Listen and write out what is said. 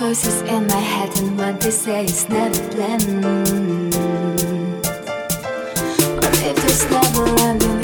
voices in my head, and what they say is never planned. But if there's never ending?